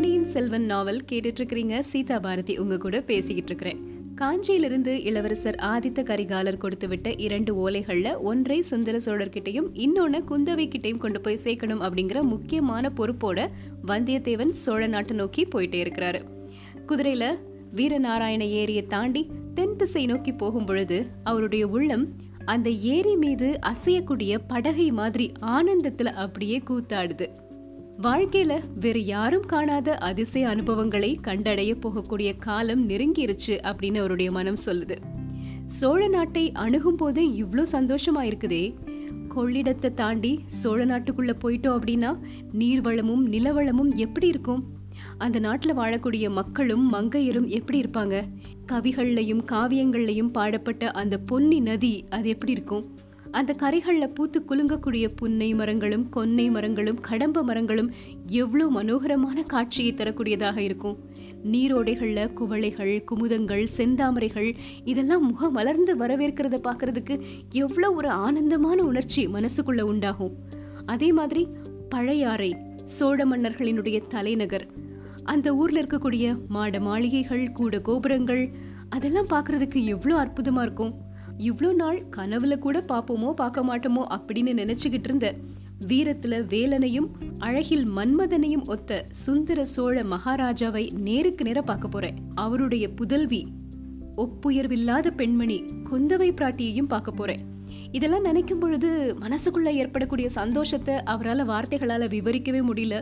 பொன்னியின் செல்வன் நாவல் கேட்டுட்டு இருக்கிறீங்க சீதா பாரதி உங்க கூட பேசிக்கிட்டு இருக்கிறேன் காஞ்சியிலிருந்து இளவரசர் ஆதித்த கரிகாலர் கொடுத்து விட்ட இரண்டு ஓலைகள்ல ஒன்றை சுந்தர சோழர்கிட்டையும் இன்னொன்னு குந்தவை கிட்டையும் கொண்டு போய் சேர்க்கணும் அப்படிங்கிற முக்கியமான பொறுப்போட வந்தியத்தேவன் சோழ நாட்டை நோக்கி போயிட்டே இருக்கிறாரு. குதிரையில வீரநாராயண ஏரியை தாண்டி தென் திசை நோக்கி போகும் பொழுது அவருடைய உள்ளம் அந்த ஏரி மீது அசையக்கூடிய படகை மாதிரி ஆனந்தத்துல அப்படியே கூத்தாடுது. வாழ்க்கையில வேற யாரும் காணாத அதிசய அனுபவங்களை கண்டடைய போகக்கூடிய காலம் நெருங்கிருச்சு அப்படின்னு அவருடைய மனம் சொல்லுது. சோழ நாட்டை அணுகும் போதே இவ்வளோ சந்தோஷமா இருக்குதே. கொள்ளிடத்தை தாண்டி சோழ நாட்டுக்குள்ள போயிட்டோம் அப்படின்னா நீர்வளமும் நிலவளமும் எப்படி இருக்கும்? அந்த நாட்டில் வாழக்கூடிய மக்களும் மங்கையரும் எப்படி இருப்பாங்க? கவிகள்லையும் காவியங்கள்லையும் பாடப்பட்ட அந்த பொன்னி நதி அது எப்படி இருக்கும்? அந்த கரைகளில் பூத்து குலுங்கக்கூடிய புன்னை மரங்களும் கொன்னை மரங்களும் கடம்ப மரங்களும் எவ்வளோ மனோகரமான காட்சியை தரக்கூடியதாக இருக்கும். நீரோடைகளில் குவளைகள் குமுதங்கள் செந்தாமரைகள் இதெல்லாம் முக மலர்ந்து வரவேற்கிறத பார்க்கறதுக்கு எவ்வளோ ஒரு ஆனந்தமான உணர்ச்சி மனசுக்குள்ள உண்டாகும். அதே மாதிரி பழையாறை சோழ மன்னர்களினுடைய தலைநகர் அந்த ஊரில் இருக்கக்கூடிய மாட மாளிகைகள் கூட கோபுரங்கள் அதெல்லாம் பார்க்குறதுக்கு எவ்வளோ அற்புதமாக இருக்கும். இவ்வளோ நாள் கனவுல கூட பார்ப்போமோ பார்க்க மாட்டோமோ அப்படின்னு நினைச்சுக்கிட்டு இருந்த வீரத்துல வேலனையும் அழகில் மன்மதனையும் ஒத்த சுந்தர சோழ மகாராஜாவை நேருக்கு நேர பார்க்க போறேன். அவருடைய புதல்வி ஒப்புயர்வில்லாத பெண்மணி குந்தவை பிராட்டியையும் பார்க்க போறேன். இதெல்லாம் நினைக்கும் பொழுது மனசுக்குள்ள ஏற்படக்கூடிய சந்தோஷத்தை அவரால் வார்த்தைகளால் விவரிக்கவே முடியல.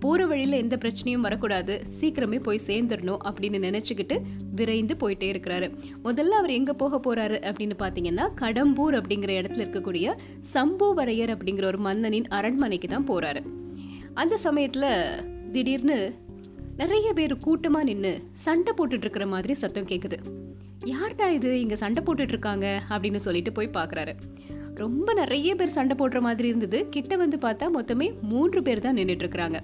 போகிற வழியில் எந்த பிரச்சனையும் வரக்கூடாது. சீக்கிரமே போய் சேர்ந்துடணும் அப்படின்னு நினச்சிக்கிட்டு விரைந்து போயிட்டே இருக்கிறாரு. முதல்ல அவர் எங்கே போக போறாரு அப்படின்னு பார்த்தீங்கன்னா கடம்பூர் அப்படிங்கிற இடத்துல இருக்கக்கூடிய சம்புவரையர் அப்படிங்கிற ஒரு மன்னனின் அரண்மனைக்கு தான் போகிறாரு அந்த சமயத்தில் திடீர்னு நிறைய பேர் கூட்டமாக நின்று சண்டை போட்டுட்ருக்கிற மாதிரி சத்தம் கேட்குது யார்டா இது? இங்கே சண்டை போட்டுட்டு இருக்காங்க அப்படின்னு சொல்லிட்டு போய் பார்க்குறாரு ரொம்ப நிறைய பேர் சண்டை போடுற மாதிரி இருந்தது. கிட்ட வந்து பார்த்தா மொத்தமே மூன்று பேர் தான் நின்றுட்டு இருக்கிறாங்க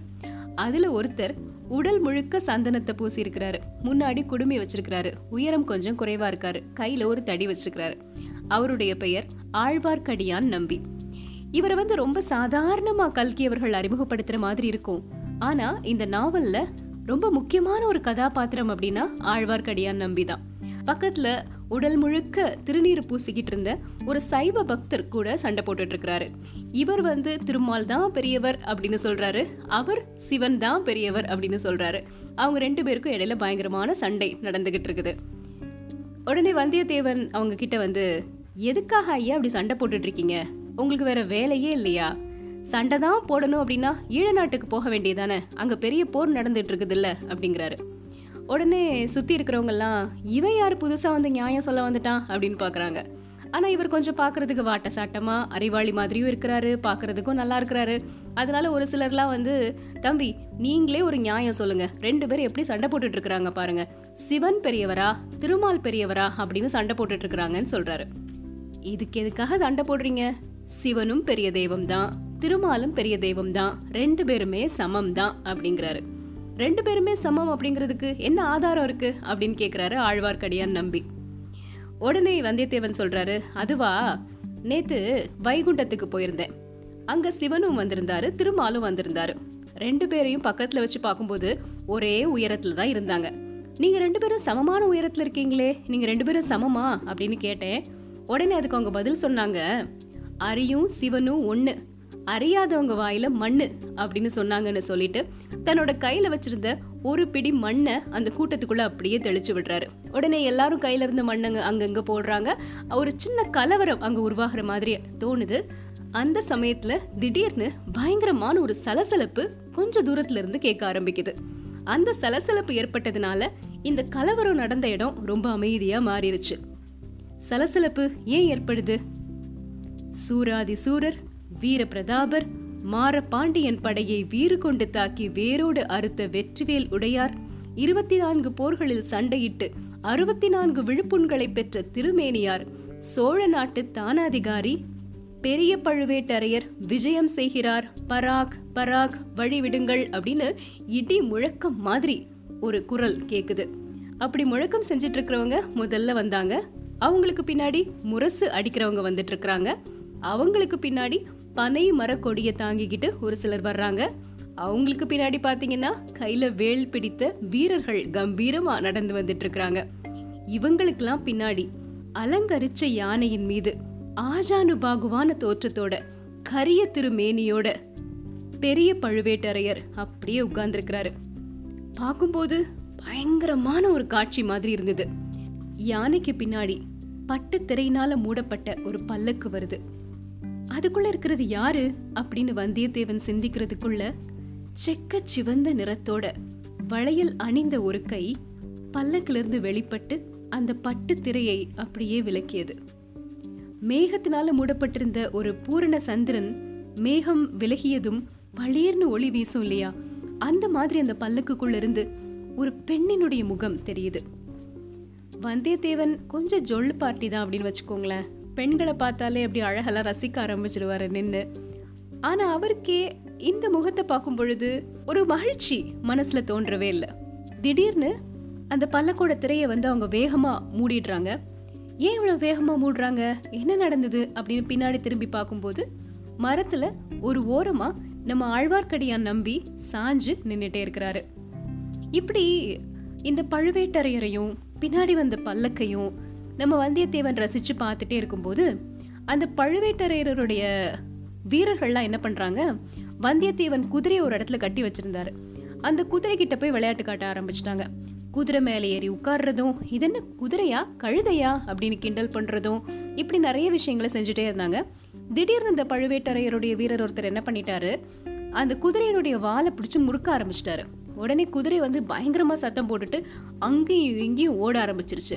ஒருத்தர் உடல் முழுக்க சந்தனத்தை பூசி இருக்கிறாரு முன்னாடி குடுமி வச்சிருக்கிறாரு. உயரம் கொஞ்சம் குறைவா இருக்காரு. கையில ஒரு தடி வச்சிருக்கிறாரு. அவருடைய பெயர் ஆழ்வார்க்கடியான் நம்பி. இவரை வந்து ரொம்ப சாதாரணமா கல்கி அவர்கள் அறிமுகப்படுத்துற மாதிரி இருக்கும். ஆனா இந்த நாவல்ல ரொம்ப முக்கியமான ஒரு கதாபாத்திரம் அப்படின்னா ஆழ்வார்க்கடியான் நம்பி தான். பக்கத்துல உடல் முழுக்க திருநீர் பூசிக்கிட்டு இருந்த ஒரு சைவ பக்தர் கூட சண்டை போட்டுட்டு இருக்கிறாரு இவர் வந்து திருமால் தான் பெரியவர் அப்படின்னு சொல்றாரு. அவர் சிவன் தான் பெரியவர் அப்படின்னு சொல்றாரு. அவங்க ரெண்டு பேருக்கும் இடையில பயங்கரமான சண்டை நடந்துகிட்டு இருக்குது உடனே வந்தியத்தேவன் அவங்க கிட்ட வந்து எதுக்காக ஐயா அப்படி சண்டை போட்டுட்டு இருக்கீங்க உங்களுக்கு வேற வேலையே இல்லையா? சண்டை தான் போடணும் அப்படின்னா ஈழ நாட்டுக்கு போக வேண்டியதானே அங்க பெரிய போர் நடந்துட்டு இருக்குது இல்ல அப்படிங்கிறாரு. உடனே சுற்றி இருக்கிறவங்கெல்லாம் இவன் யார்? புதுசாக வந்து நியாயம் சொல்ல வந்துட்டான் அப்படின்னு பார்க்குறாங்க ஆனால் இவர் கொஞ்சம் பார்க்குறதுக்கு வாட்ட சாட்டமாக அறிவாளி மாதிரியும் இருக்கிறாரு பார்க்குறதுக்கும் நல்லா இருக்கிறாரு. அதனால ஒரு சிலர்லாம் வந்து தம்பி நீங்களே ஒரு நியாயம் சொல்லுங்க. ரெண்டு பேரும் எப்படி சண்டை போட்டுட்டு இருக்கிறாங்க பாருங்க. சிவன் பெரியவரா திருமால் பெரியவரா அப்படின்னு சண்டை போட்டுட்டு இருக்கிறாங்கன்னு சொல்றாரு. இதுக்கு எதுக்காக சண்டை போடுறீங்க? சிவனும் பெரிய தெய்வம் தான் திருமாலும் பெரிய தெய்வம் தான் ரெண்டு பேருமே சமம் தான் அப்படிங்கிறாரு. ரெண்டு பேருமே சமம் அப்படிங்கிறதுக்கு என்ன ஆதாரம் இருக்கு? அப்படின்னு கேட்குறாரு ஆழ்வார்க்கடியான் நம்பி. உடனே வந்தியத்தேவன் சொல்றாரு அதுவா நேத்து வைகுண்டத்துக்கு போயிருந்தேன். அங்க சிவனும் வந்திருந்தாரு திருமாலும் வந்திருந்தாரு. ரெண்டு பேரையும் பக்கத்துல வச்சு பார்க்கும்போது ஒரே உயரத்துல தான் இருந்தாங்க. நீங்க ரெண்டு பேரும் சமமான உயரத்துல இருக்கீங்களே நீங்க ரெண்டு பேரும் சமமா? அப்படின்னு கேட்டேன். உடனே அதுக்கு அவங்க பதில் சொன்னாங்க அரியும் சிவனும் ஒன்று அறியாதவங்க வாயில மண்ணு அப்படின்னு சொன்னாங்கன்னு சொல்லிட்டு தன்னோட கையில வச்சிருந்த ஒரு பிடி மண்ணை அந்த கூட்டத்துக்குள்ள அப்படியே தெளிச்சு விடுறாரு. உடனே எல்லாரும் கையில இருந்த மண்ணங்க அங்கங்க போடுறாங்க. ஒரு சின்ன கலவரம் அங்க உருவாகிற மாதிரி தோணுது. அந்த சமயத்துல திடீர்னு பயங்கரமான ஒரு சலசலப்பு கொஞ்ச தூரத்துல இருந்து கேட்க ஆரம்பிக்குது. அந்த சலசலப்பு ஏற்பட்டதுனால இந்த கலவரம் நடந்த இடம் ரொம்ப அமைதியா மாறிடுச்சு சலசலப்பு ஏன் ஏற்படுது? சூராதி சூரர் வீர பிரதாபர் மார பாண்டியன் படையை வீறு கொண்டு தாக்கி வேரோடு அறுத்த வெற்றிவேல் உடையார் இருபத்தி நான்கு போர்களில் சண்டையிட்டு அறுபத்தி நான்கு விழுப்புண்களை பெற்ற திருமேனியார் சோழ நாட்டு தானாதிகாரி பெரிய பழுவேட்டரையர் விஜயம் செய்கிறார். பராக் பராக் வழிவிடுங்கள் அப்படின்னு இடி முழக்கம் மாதிரி ஒரு குரல் கேக்குது. அப்படி முழக்கம் செஞ்சிட்டு இருக்கிறவங்க முதல்ல வந்தாங்க. அவங்களுக்கு பின்னாடி முரசு அடிக்கிறவங்க வந்துட்டு இருக்கிறாங்க அவங்களுக்கு பின்னாடி பனை மரக்கொடியை தாங்கிக்கிட்டு ஒரு சிலர் வர்றாங்க. அவங்களுக்கு பின்னாடி பாத்தீங்கன்னா கையில வேல் பிடித்த வீரர்கள் கம்பீரமா நடந்து வந்துட்டு இருக்கிறாங்க இவங்களுக்கெல்லாம் பின்னாடி அலங்கரிச்ச யானையின் மீது ஆஜானுபாகுவான தோற்றத்தோட கரிய திருமேனியோட பெரிய பழுவேட்டரையர் அப்படியே உட்கார்ந்துருக்கிறாரு. பார்க்கும்போது பயங்கரமான ஒரு காட்சி மாதிரி இருந்தது. யானைக்கு பின்னாடி பட்டு திரையினால மூடப்பட்ட ஒரு பல்லக்கு வருது. அதுக்குள்ள இருக்கிறது யாரு? அப்படின்னு வந்தியத்தேவன் சிந்திக்கிறதுக்குள்ள செக்க சிவந்த நிறத்தோட வளையல் அணிந்த ஒரு கை பல்லக்கிலிருந்து வெளிப்பட்டு அந்த பட்டு திரையை அப்படியே விலக்கியது மேகத்தினால மூடப்பட்டிருந்த ஒரு பூரண சந்திரன் மேகம் விலகியதும் பளீர்னு ஒளி வீசும் இல்லையா? அந்த மாதிரி அந்த பல்லுக்குள்ள இருந்து ஒரு பெண்ணினுடைய முகம் தெரியுது. வந்தியத்தேவன் கொஞ்சம் ஜொல்லு பார்ட்டி தான் அப்படின்னு வச்சுக்கோங்களேன். பெண்களை பார்த்தாலே அப்படி அழகெல்லாம் ரசிக்க ஆரம்பிச்சிருவாரு நின்று ஆனா அவருக்கே இந்த முகத்தை பார்க்கும் பொழுது ஒரு மகிழ்ச்சி மனசுல தோன்றவே இல்லை. திடீர்னு அந்த பல்லக்கோட திரையை வந்து அவங்க வேகமா மூடிடுறாங்க. ஏன் இவ்வளவு வேகமா மூடுறாங்க? என்ன நடந்தது? அப்படின்னு பின்னாடி திரும்பி பார்க்கும்போது மரத்துல ஒரு ஓரமா நம்ம ஆழ்வார்க்கடியான் நம்பி சாஞ்சு நின்றுட்டே இருக்கிறாரு. இப்படி இந்த பழுவேட்டரையரையும் பின்னாடி வந்த பல்லக்கையும் நம்ம வந்தியத்தேவன் ரசித்து பார்த்துட்டே இருக்கும்போது அந்த பழுவேட்டரையருடைய வீரர்கள்லாம் என்ன பண்ணுறாங்க வந்தியத்தேவன் குதிரையை ஒரு இடத்துல கட்டி வச்சுருந்தாரு. அந்த குதிரை கிட்ட போய் விளையாட்டு காட்ட ஆரம்பிச்சிட்டாங்க. குதிரை மேலே ஏறி உட்கார்றதும் இது என்ன குதிரையா? கழுதையா? அப்படின்னு கிண்டல் பண்ணுறதும் இப்படி நிறைய விஷயங்களை செஞ்சுட்டே இருந்தாங்க. திடீர்னு இந்த பழுவேட்டரையருடைய வீரர் ஒருத்தர் என்ன பண்ணிட்டாரு? அந்த குதிரையினுடைய வாலை பிடிச்சி முறுக்க ஆரம்பிச்சிட்டாரு. உடனே குதிரை வந்து பயங்கரமாக சத்தம் போட்டுட்டு அங்கேயும் இங்கேயும் ஓட ஆரம்பிச்சிருச்சு.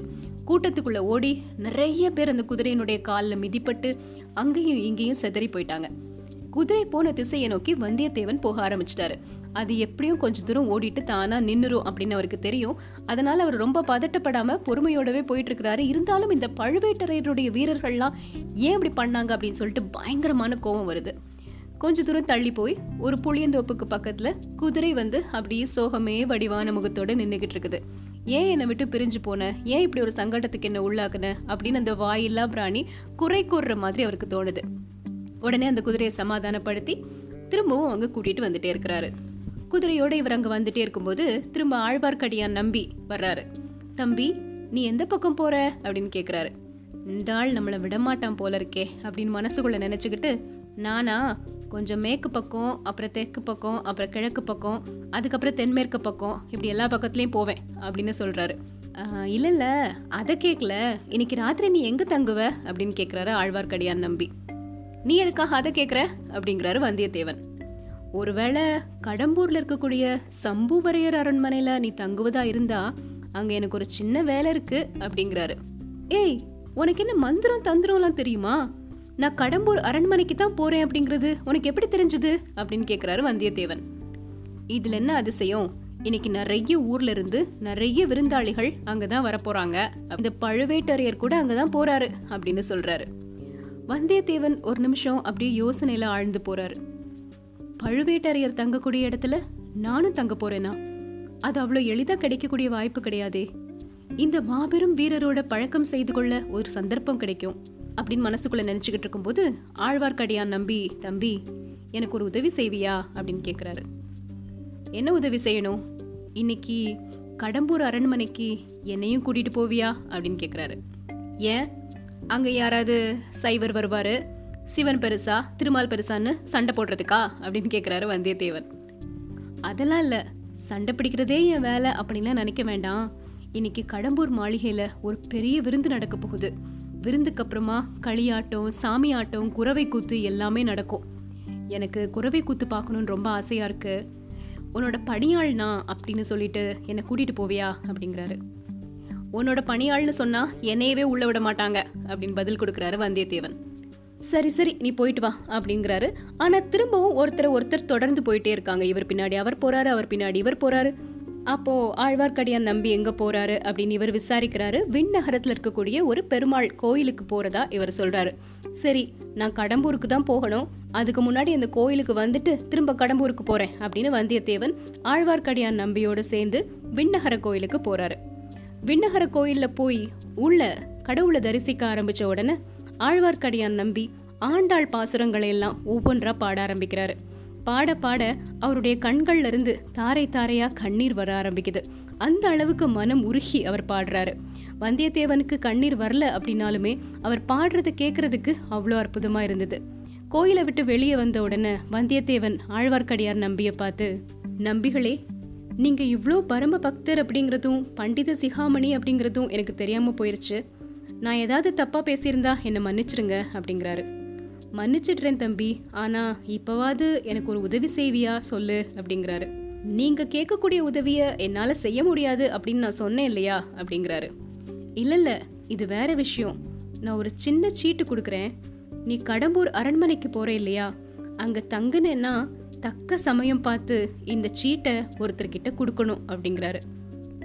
கூட்டத்துக்குள்ள ஓடி நிறைய பேர் அந்த குதிரையினுடைய காலில் மிதிப்பட்டு அங்கேயும் இங்கேயும் செதறி போயிட்டாங்க. குதிரை போன திசையை நோக்கி வந்தியத்தேவன் போக ஆரம்பிச்சிட்டாரு. அது எப்படியும் கொஞ்ச தூரம் ஓடிட்டு தானா நின்னுரும் அப்படின்னு அவருக்கு தெரியும். அதனால அவர் ரொம்ப பதட்டப்படாம பொறுமையோடவே போயிட்டு இருக்கிறாரு இருந்தாலும் இந்த பழுவேட்டரையருடைய வீரர்கள்லாம் ஏன் இப்படி பண்ணாங்க அப்படின்னு சொல்லிட்டு பயங்கரமான கோபம் வருது. கொஞ்ச தூரம் தள்ளி போய் ஒரு புளியந்தோப்புக்கு பக்கத்துல குதிரை வந்து அப்படியே சோகமே வடிவான முகத்தோட நின்றுகிட்டு இருக்குது. ஏன் என்னை விட்டு பிரிஞ்சு போன? ஏன் இப்படி ஒரு சங்கடத்துக்கு என்ன உள்ளாக்குன? அப்படின்னு அந்த வாயில்லா பிராணி குறை கூறுற மாதிரி அவருக்கு தோணுது. உடனே அந்த குதிரையை சமாதானப்படுத்தி திரும்பவும் அவங்க கூட்டிட்டு வந்துட்டே இருக்கிறாரு. குதிரையோட இவர் அங்க வந்துட்டே இருக்கும்போது திரும்ப ஆழ்வார்க்கடியான் நம்பி வர்றாரு. தம்பி நீ எந்த பக்கம் போற? அப்படின்னு கேக்குறாரு. இந்த ஆள் நம்மளை விடமாட்டான் போல இருக்கே அப்படின்னு மனசுக்குள்ள நினைச்சுக்கிட்டு நானா கொஞ்சம் மேற்கு பக்கம் அப்புறம் தெற்கு பக்கம் அப்புறம் கிழக்கு பக்கம் அதுக்கப்புறம் தென்மேற்கு பக்கம் இப்படி எல்லா பக்கத்துலேயும் போவேன் அப்படின்னு சொல்கிறாரு இல்லை இல்லை அதை கேட்கல இன்னைக்கு ராத்திரி நீ எங்கே தங்குவ? அப்படின்னு கேட்குறாரு ஆழ்வார்க்கடியான் நம்பி. நீ எதுக்காக அதை கேட்குற அப்படிங்கிறாரு வந்தியத்தேவன். ஒருவேளை கடம்பூரில் இருக்கக்கூடிய சம்புவரையர் அரண்மனையில் நீ தங்குவதா இருந்தா அங்கே எனக்கு ஒரு சின்ன வேலை இருக்கு அப்படிங்கிறாரு. ஏய் உனக்கு என்ன மந்திரம் தந்திரம்லாம் தெரியுமா? நான் கடம்பூர் அரண்மனைக்கு தான் போறேன் அப்படிங்கிறது உனக்கு எப்படி தெரிஞ்சது? அப்படின்னு கேட்குறாரு வந்தியத்தேவன். இதுல என்ன அதிசயம்? இன்னைக்கு நிறைய ஊர்ல இருந்து நிறைய விருந்தாளிகள் அங்கதான் வரப்போறாங்க இந்த பழுவேட்டரையர் கூட அங்கதான் போறாரு அப்படின்னு சொல்றாரு. வந்தியத்தேவன் ஒரு நிமிஷம் அப்படியே யோசனையில ஆழ்ந்து போறாரு. பழுவேட்டரையர் தங்கக்கூடிய இடத்துல நானும் தங்க போறேனா? அது அவ்வளோ எளிதா கிடைக்கக்கூடிய வாய்ப்பு கிடையாதே. இந்த மாபெரும் வீரரோட பழக்கம் செய்து கொள்ள ஒரு சந்தர்ப்பம் கிடைக்கும். அப்படின்னு மனசுக்குள்ள நினைச்சுக்கிட்டு இருக்கும்போது ஆழ்வார்க்கடியான் நம்பி தம்பி எனக்கு ஒரு உதவி செய்வியா? அப்படின்னு கேட்குறாரு என்ன உதவி செய்யணும்? இன்னைக்கு கடம்பூர் அரண்மனைக்கு என்னையும் கூட்டிட்டு போவியா? அப்படின்னு கேட்குறாரு ஏன்? அங்கே யாராவது சைவர் வருவார்? சிவன் பெருசா திருமால் பெருசான்னு சண்டை போடுறதுக்கா? அப்படின்னு கேட்குறாரு வந்தியத்தேவன். அதெல்லாம் இல்லை. சண்டை பிடிக்கிறதே என் வேலை. அப்படின்லாம் நினைக்க வேண்டாம். இன்னைக்கு கடம்பூர் மாளிகையில் ஒரு பெரிய விருந்து நடக்க போகுது. விருந்துக்கு அப்புறமா களியாட்டம் சாமி ஆட்டம் குறவை கூத்து எல்லாமே நடக்கும். எனக்கு குறவை கூத்து பார்க்கணும்னு ரொம்ப ஆசையாக இருக்கு. உன்னோட பணியாள்னா அப்படின்னு சொல்லிட்டு என்னை கூட்டிகிட்டு போவியா? அப்படிங்கிறாரு. உன்னோட பணியாள்னு சொன்னால் என்னையவே உள்ள விட மாட்டாங்க அப்படின்னு பதில் கொடுக்குறாரு வந்தியத்தேவன். சரி சரி நீ போயிட்டு வா அப்படிங்கிறாரு. ஆனால் திரும்பவும் ஒருத்தர் ஒருத்தர் தொடர்ந்து போயிட்டே இருக்காங்க. இவர் பின்னாடி அவர் போறாரு அவர் பின்னாடி இவர் போறாரு. அப்போ ஆழ்வார்க்கடியான் நம்பி எங்க போறாரு அப்படின்னு இவர் விசாரிக்கிறாரு. விண்ணகரத்துல இருக்கக்கூடிய ஒரு பெருமாள் கோயிலுக்கு போறதா இவர் சொல்றாரு. சரி நான் கடம்பூருக்கு தான் போகணும். அதுக்கு முன்னாடி அந்த கோயிலுக்கு வந்துட்டு திரும்ப கடம்பூருக்கு போறேன் அப்படின்னு வந்தியத்தேவன் ஆழ்வார்க்கடியான் நம்பியோட சேர்ந்து விண்ணகர கோயிலுக்கு போறாரு. விண்ணகர கோயில்ல போய் உள்ள கடவுளை தரிசிக்க ஆரம்பிச்ச உடனே ஆழ்வார்க்கடியான் நம்பி ஆண்டாள் பாசுரங்களை எல்லாம் ஒவ்வொன்றா பாட ஆரம்பிக்கிறாரு. பாட பாட அவருடைய கண்கள்ல இருந்து தாரை தாரையா கண்ணீர் வர ஆரம்பிக்குது. அந்த அளவுக்கு மனம் உருகி அவர் பாடுறாரு. வந்தியத்தேவனுக்கு கண்ணீர் வரல அப்படின்னாலுமே அவர் பாடுறதை கேட்கறதுக்கு அவ்வளோ அற்புதமா இருந்தது. கோயிலை விட்டு வெளியே வந்த உடனே வந்தியத்தேவன் ஆழ்வார்க்கடியார் நம்பிய பார்த்து நம்பிகளே நீங்க இவ்வளோ பரம பக்தர் அப்படிங்கிறதும் பண்டித சிகாமணி அப்படிங்கிறதும் எனக்கு தெரியாம போயிருச்சு. நான் ஏதாவது தப்பா பேசியிருந்தா என்னை மன்னிச்சிடுங்க அப்படிங்கிறாரு. மன்னிச்சிடுறேன் தம்பி ஆனா இப்பவாது எனக்கு ஒரு உதவி செய்வியா? சொல்லு அப்படிங்கிறாரு. நீங்க கேட்கக்கூடிய உதவிய என்னால செய்ய முடியாது அப்படின்னு நான் சொன்னேன் இல்லையா? அப்படிங்கிறாரு. இல்ல இல்ல இது வேற விஷயம். நான் ஒரு சின்ன சீட்டு கொடுக்குறேன். நீ கடம்பூர் அரண்மனைக்கு போற இல்லையா? அங்க தங்குனேன்னா தக்க சமயம் பார்த்து இந்த சீட்டை ஒருத்தர்கிட்ட கொடுக்கணும் அப்படிங்கிறாரு.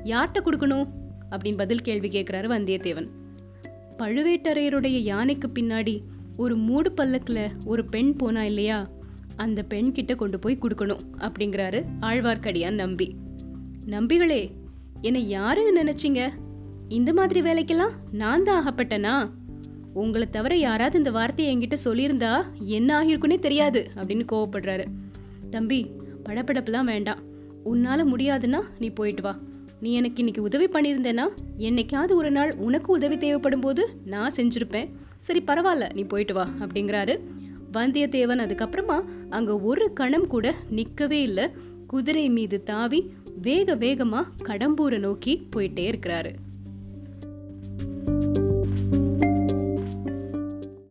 யார்கிட்ட கொடுக்கணும்? அப்படின்னு பதில் கேள்வி கேட்கிறாரு வந்தியத்தேவன். பழுவேட்டரையருடைய யானைக்கு பின்னாடி ஒரு மூடு பல்லக்கில் ஒரு பெண் போனா இல்லையா? அந்த பெண் கிட்ட கொண்டு போய் கொடுக்கணும் அப்படிங்கிறாரு ஆழ்வார்க்கடியான் நம்பி. நம்பிகளே என்னை யாருன்னு நினைச்சீங்க? இந்த மாதிரி வேலைக்கெல்லாம் நான் தான் ஆகப்பட்டனா? உங்களை தவிர யாராவது இந்த வார்த்தையை என்கிட்ட சொல்லியிருந்தா என்ன ஆகியிருக்குன்னே தெரியாது அப்படின்னு கோவப்படுறாரு. தம்பி படப்படப்பெல்லாம் வேண்டாம். உன்னால முடியாதுன்னா நீ போயிட்டு வா. நீ எனக்கு இன்னைக்கு உதவி பண்ணியிருந்தேன்னா என்னைக்காவது ஒரு நாள் உனக்கு உதவி தேவைப்படும் போது நான் செஞ்சிருப்பேன். சரி பரவாயில்ல நீ போயிட்டு வா அப்படிங்கிறாரு. வந்தியத்தேவன் அதுக்கப்புறமா அங்கே ஒரு கணம் கூட நிற்கவே இல்லை. குதிரை மீது தாவி வேக வேகமாக கடம்பூரை நோக்கி போயிட்டே இருக்கிறாரு.